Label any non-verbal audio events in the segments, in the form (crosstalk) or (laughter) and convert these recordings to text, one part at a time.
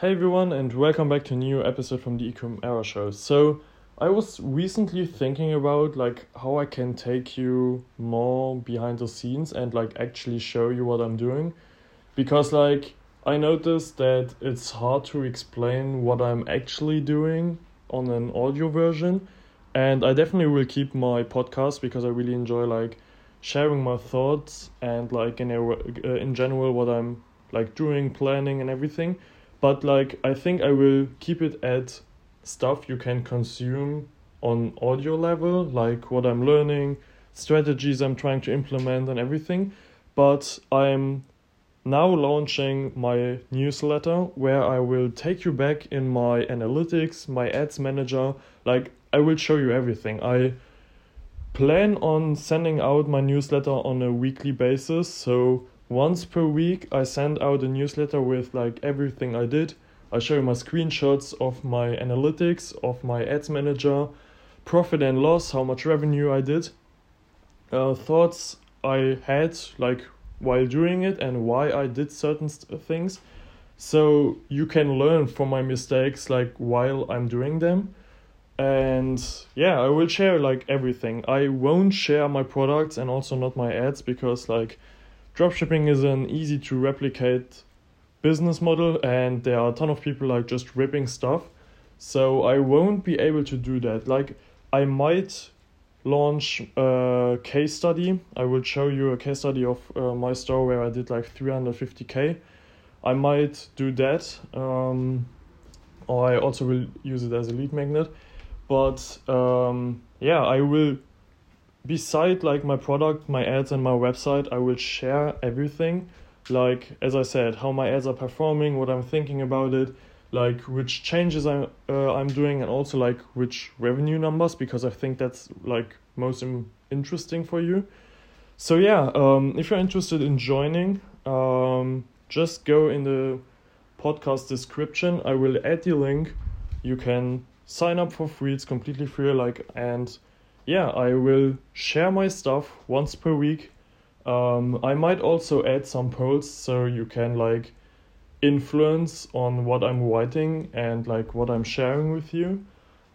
Hey everyone, and welcome back to a new episode from the Ecom Era Show. So, I was recently thinking about like how I can take you more behind the scenes and like actually show you what I'm doing, because like I noticed that it's hard to explain what I'm actually doing on an audio version, and I definitely will keep my podcast because I really enjoy like sharing my thoughts and like in a, uh, in general what I'm like doing, planning, and everything but like I think I will keep it at stuff you can consume on audio level, like what I'm learning, strategies I'm trying to implement, and everything. But I'm now launching my newsletter where I will take you back in my analytics, my ads manager. Like, I will show you everything. I plan on sending out my newsletter on a weekly basis. So, once per week, I send out a newsletter with like everything I did. I show you my screenshots of my analytics, of my ads manager, profit and loss, how much revenue I did, uh, thoughts I had like while doing it, and why I did certain st- things. So you can learn from my mistakes like while I'm doing them. And yeah, I will share like everything. I won't share my products and also not my ads because like dropshipping is an easy to replicate business model and there are a ton of people like just ripping stuff. So i won't be able to do that. Like i might launch a case study. I will show you a case study of uh, my store where i did like 350k i might do that. Um, or i also will use it as a lead magnet. But um, yeah i will beside like my product my ads and my website i will share everything. Like as i said how my ads are performing what i'm thinking about it like which changes i'm uh, i'm doing and also like which revenue numbers because i think that's like most Im- interesting for you. So yeah um, if you're interested in joining um, just go in the podcast description. I will add the link. You can sign up for free. It's completely free like and yeah, I will share my stuff once per week. Um, I might also add some polls so you can like influence on what I'm writing and like what I'm sharing with you.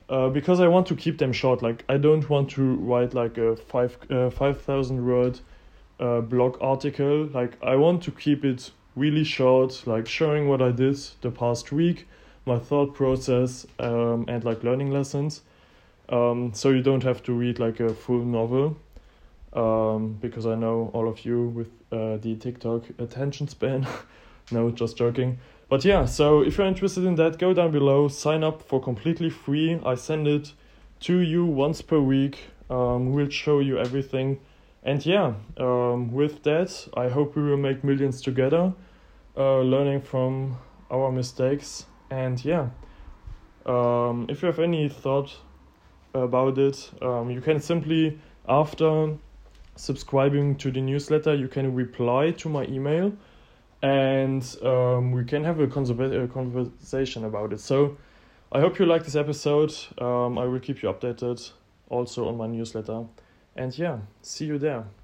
Uh, because I want to keep them short. Like I don't want to write like a five uh, five thousand word uh, blog article. Like I want to keep it really short, like showing what I did the past week, my thought process, um, and like learning lessons um, so you don't have to read like a full novel um, because I know all of you with uh, the TikTok attention span. (laughs) no, just joking. But yeah, so if you're interested in that, go down below, sign up for completely free. I send it to you once per week. Um, we'll show you everything. And yeah, um, with that, I hope we will make millions together, uh, learning from our mistakes. And yeah, um, if you have any thought about it. Um, you can simply, after subscribing to the newsletter, you can reply to my email and um, we can have a, a conversation about it. So I hope you like this episode. Um, I will keep you updated also on my newsletter. And yeah, see you there.